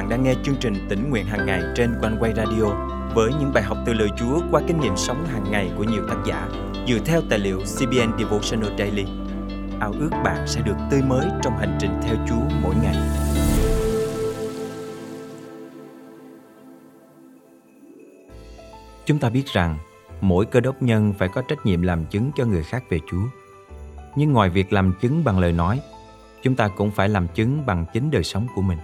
bạn đang nghe chương trình tỉnh nguyện hàng ngày trên quanh quay radio với những bài học từ lời Chúa qua kinh nghiệm sống hàng ngày của nhiều tác giả dựa theo tài liệu CBN Devotional Daily. Ao ước bạn sẽ được tươi mới trong hành trình theo Chúa mỗi ngày. Chúng ta biết rằng mỗi cơ đốc nhân phải có trách nhiệm làm chứng cho người khác về Chúa. Nhưng ngoài việc làm chứng bằng lời nói, chúng ta cũng phải làm chứng bằng chính đời sống của mình.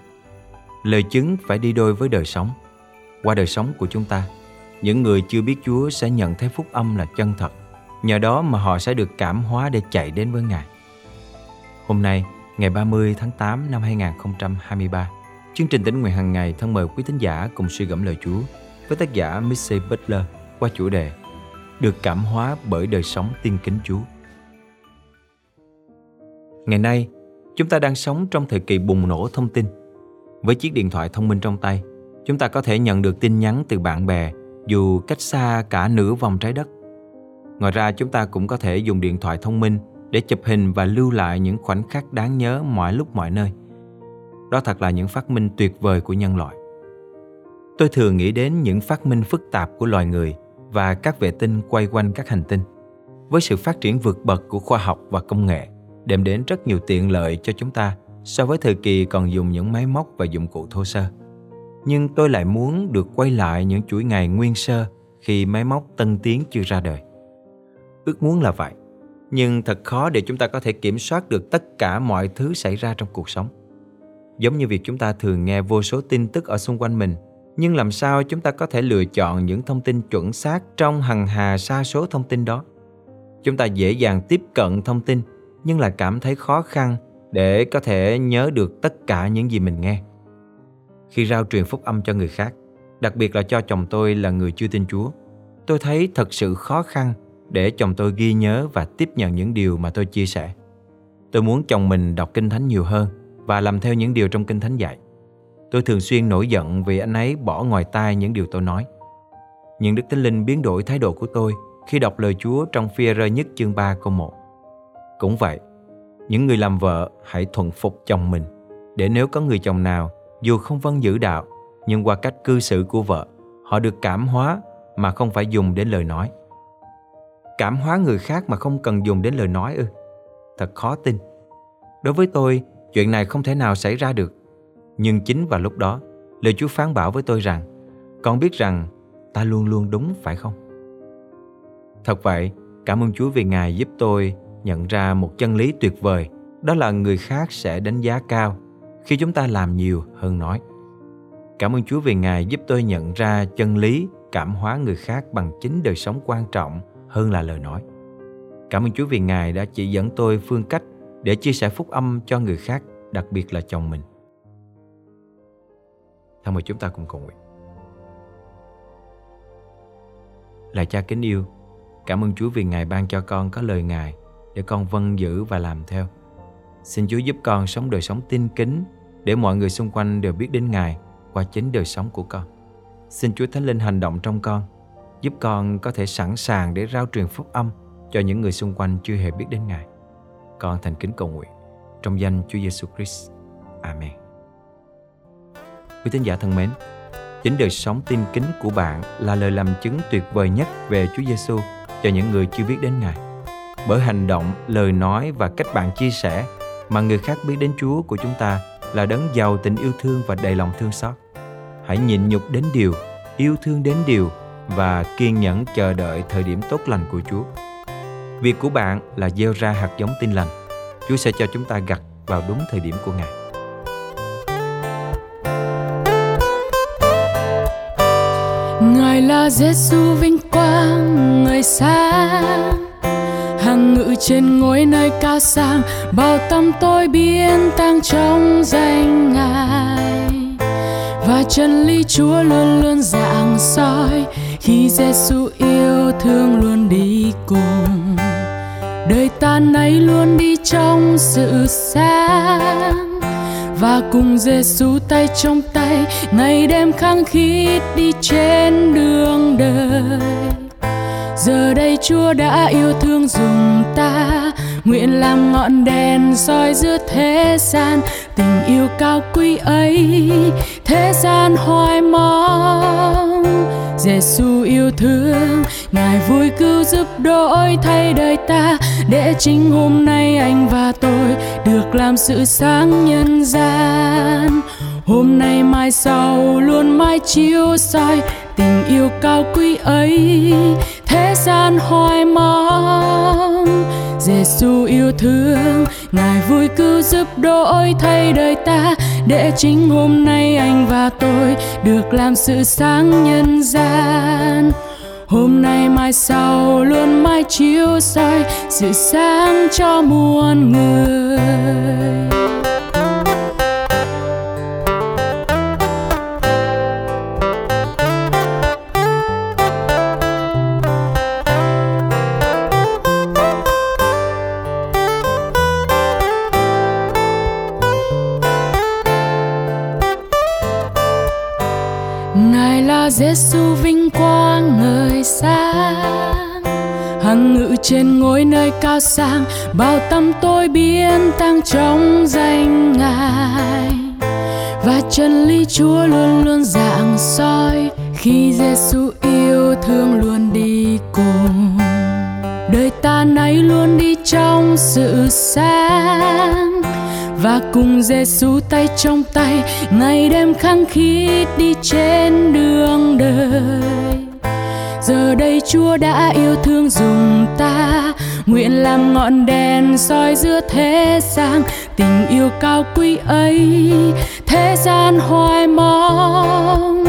Lời chứng phải đi đôi với đời sống. Qua đời sống của chúng ta, những người chưa biết Chúa sẽ nhận thấy phúc âm là chân thật. Nhờ đó mà họ sẽ được cảm hóa để chạy đến với Ngài. Hôm nay, ngày 30 tháng 8 năm 2023, chương trình tính nguyện hàng ngày thân mời quý thính giả cùng suy gẫm lời Chúa với tác giả Missy Butler qua chủ đề Được cảm hóa bởi đời sống tiên kính Chúa. Ngày nay, chúng ta đang sống trong thời kỳ bùng nổ thông tin. Với chiếc điện thoại thông minh trong tay, chúng ta có thể nhận được tin nhắn từ bạn bè dù cách xa cả nửa vòng trái đất. Ngoài ra chúng ta cũng có thể dùng điện thoại thông minh để chụp hình và lưu lại những khoảnh khắc đáng nhớ mọi lúc mọi nơi. Đó thật là những phát minh tuyệt vời của nhân loại. Tôi thường nghĩ đến những phát minh phức tạp của loài người và các vệ tinh quay quanh các hành tinh. Với sự phát triển vượt bậc của khoa học và công nghệ, đem đến rất nhiều tiện lợi cho chúng ta so với thời kỳ còn dùng những máy móc và dụng cụ thô sơ. Nhưng tôi lại muốn được quay lại những chuỗi ngày nguyên sơ khi máy móc tân tiến chưa ra đời. Ước muốn là vậy, nhưng thật khó để chúng ta có thể kiểm soát được tất cả mọi thứ xảy ra trong cuộc sống. Giống như việc chúng ta thường nghe vô số tin tức ở xung quanh mình, nhưng làm sao chúng ta có thể lựa chọn những thông tin chuẩn xác trong hằng hà sa số thông tin đó? Chúng ta dễ dàng tiếp cận thông tin nhưng lại cảm thấy khó khăn để có thể nhớ được tất cả những gì mình nghe. Khi rao truyền phúc âm cho người khác, đặc biệt là cho chồng tôi là người chưa tin Chúa, tôi thấy thật sự khó khăn để chồng tôi ghi nhớ và tiếp nhận những điều mà tôi chia sẻ. Tôi muốn chồng mình đọc kinh thánh nhiều hơn và làm theo những điều trong kinh thánh dạy. Tôi thường xuyên nổi giận vì anh ấy bỏ ngoài tai những điều tôi nói. Nhưng Đức Thánh Linh biến đổi thái độ của tôi khi đọc lời Chúa trong phi rơ nhất chương 3 câu 1. Cũng vậy, những người làm vợ hãy thuận phục chồng mình, để nếu có người chồng nào dù không vâng giữ đạo, nhưng qua cách cư xử của vợ, họ được cảm hóa mà không phải dùng đến lời nói. Cảm hóa người khác mà không cần dùng đến lời nói ư? Thật khó tin. Đối với tôi, chuyện này không thể nào xảy ra được. Nhưng chính vào lúc đó, lời chúa phán bảo với tôi rằng, con biết rằng ta luôn luôn đúng, phải không? Thật vậy, cảm ơn chúa vì ngài giúp tôi nhận ra một chân lý tuyệt vời, đó là người khác sẽ đánh giá cao khi chúng ta làm nhiều hơn nói. Cảm ơn chúa vì ngài giúp tôi nhận ra chân lý cảm hóa người khác bằng chính đời sống quan trọng hơn là lời nói. Cảm ơn chúa vì ngài đã chỉ dẫn tôi phương cách để chia sẻ phúc âm cho người khác, đặc biệt là chồng mình. Thân mời chúng ta cùng cầu nguyện. Là cha kính yêu, Cảm ơn Chúa vì Ngài ban cho con có lời Ngài để con vâng giữ và làm theo. Xin Chúa giúp con sống đời sống tin kính để mọi người xung quanh đều biết đến Ngài qua chính đời sống của con. Xin Chúa Thánh Linh hành động trong con, giúp con có thể sẵn sàng để rao truyền phúc âm cho những người xung quanh chưa hề biết đến Ngài. Con thành kính cầu nguyện trong danh Chúa Giêsu Christ. Amen. Quý tín giả thân mến, chính đời sống tin kính của bạn là lời làm chứng tuyệt vời nhất về Chúa Giêsu cho những người chưa biết đến Ngài bởi hành động, lời nói và cách bạn chia sẻ mà người khác biết đến Chúa của chúng ta là đấng giàu tình yêu thương và đầy lòng thương xót. Hãy nhịn nhục đến điều, yêu thương đến điều và kiên nhẫn chờ đợi thời điểm tốt lành của Chúa. Việc của bạn là gieo ra hạt giống tin lành. Chúa sẽ cho chúng ta gặt vào đúng thời điểm của Ngài. Ngài là Giêsu vinh quang người sáng ngự trên ngôi nơi cao sang bao tâm tôi biến tăng trong danh ngài. Và chân lý chúa luôn luôn dạng soi, khi giêsu yêu thương luôn đi cùng. Đời ta nay luôn đi trong sự sáng. Và cùng Giêsu tay trong tay, ngày đêm khăng khít đi trên đường đời giờ đây chúa đã yêu thương dùng ta. Nguyện làm ngọn đèn soi giữa thế gian. Tình yêu cao quý ấy, thế gian hoài mong. Giêsu yêu thương, ngài vui cứu giúp đổi thay đời ta. Để chính hôm nay anh và tôi được làm sự sáng nhân gian. Hôm nay mai sau luôn mãi chiếu soi tình yêu cao quý ấy, thế gian hoài mong Giêsu yêu thương, ngài vui cứu giúp đổi thay đời ta. Để chính hôm nay anh và tôi được làm sự sáng nhân gian. Hôm nay mai sau luôn mãi chiếu soi sự sáng cho muôn người. Cao sang bao tâm tôi biến tăng trong danh Ngài. Và chân lý Chúa luôn luôn dạng soi khi Giêsu yêu thương luôn đi cùng. Đời ta nay luôn đi trong sự sáng. Và cùng Giêsu tay trong tay, ngày đêm khăng khít đi trên đường đời. Giờ đây Chúa đã yêu thương dùng ta nguyện làm ngọn đèn soi giữa thế gian, tình yêu cao quý ấy, thế gian hoài mong.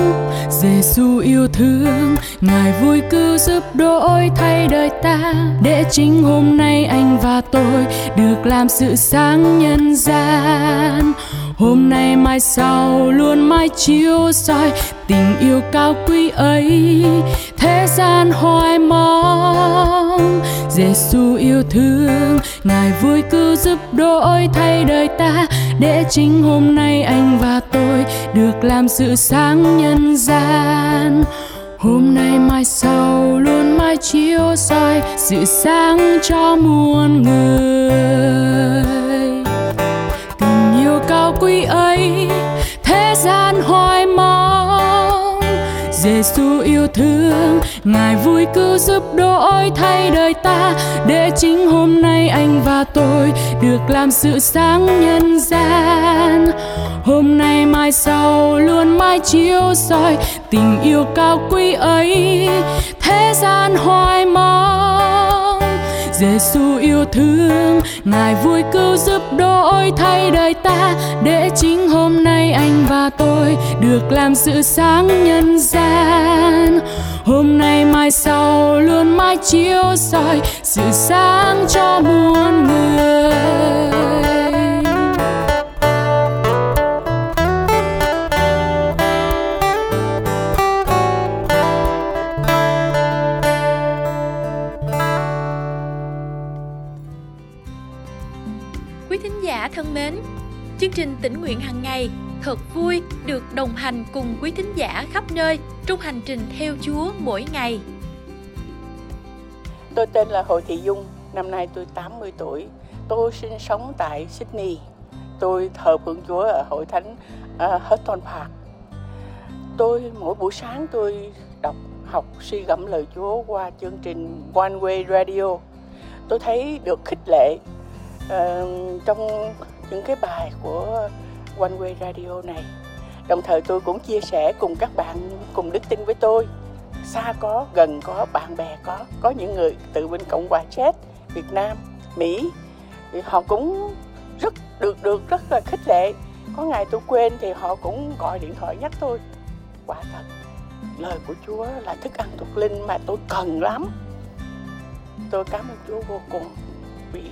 Giêsu yêu thương, ngài vui cứu giúp đổi thay đời ta. Để chính hôm nay anh và tôi được làm sự sáng nhân gian. Hôm nay mai sau luôn mãi chiếu soi, tình yêu cao quý ấy, thế gian hoài Giêsu yêu thương, ngài vui cứu giúp đổi thay đời ta, để chính hôm nay anh và tôi được làm sự sáng nhân gian. Hôm nay mai sau luôn mãi chiếu soi sự sáng cho muôn người. Tình yêu cao quý ấy, thế gian hoài mong. Giêsu yêu thương ngài vui cứ giúp đổi thay đời ta, để chính hôm nay anh và tôi được làm sự sáng nhân gian. Hôm nay mai sau luôn mãi chiếu soi tình yêu cao quý ấy, thế gian hoài mong. Giêsu yêu thương. Ngài vui cứu giúp đổi thay đời ta. Để chính hôm nay anh và tôi được làm sự sáng nhân gian. Hôm nay mai sau luôn mãi chiếu soi, sự sáng cho muôn người. Giả thân mến, chương trình tỉnh nguyện hàng ngày thật vui được đồng hành cùng quý thính giả khắp nơi trong hành trình theo Chúa mỗi ngày. Tôi tên là Hồ Thị Dung, năm nay tôi 80 tuổi. Tôi sinh sống tại Sydney. Tôi thờ phượng Chúa ở hội thánh uh, Hutton Park. Tôi mỗi buổi sáng tôi đọc học suy gẫm lời Chúa qua chương trình One Way Radio. Tôi thấy được khích lệ uh, trong những cái bài của One Way Radio này. Đồng thời tôi cũng chia sẻ cùng các bạn cùng đức tin với tôi. Xa có, gần có, bạn bè có, có những người từ bên Cộng hòa Czech, Việt Nam, Mỹ thì họ cũng rất được được rất là khích lệ. Có ngày tôi quên thì họ cũng gọi điện thoại nhắc tôi. Quả thật, lời của Chúa là thức ăn thuộc linh mà tôi cần lắm. Tôi cảm ơn Chúa vô cùng vì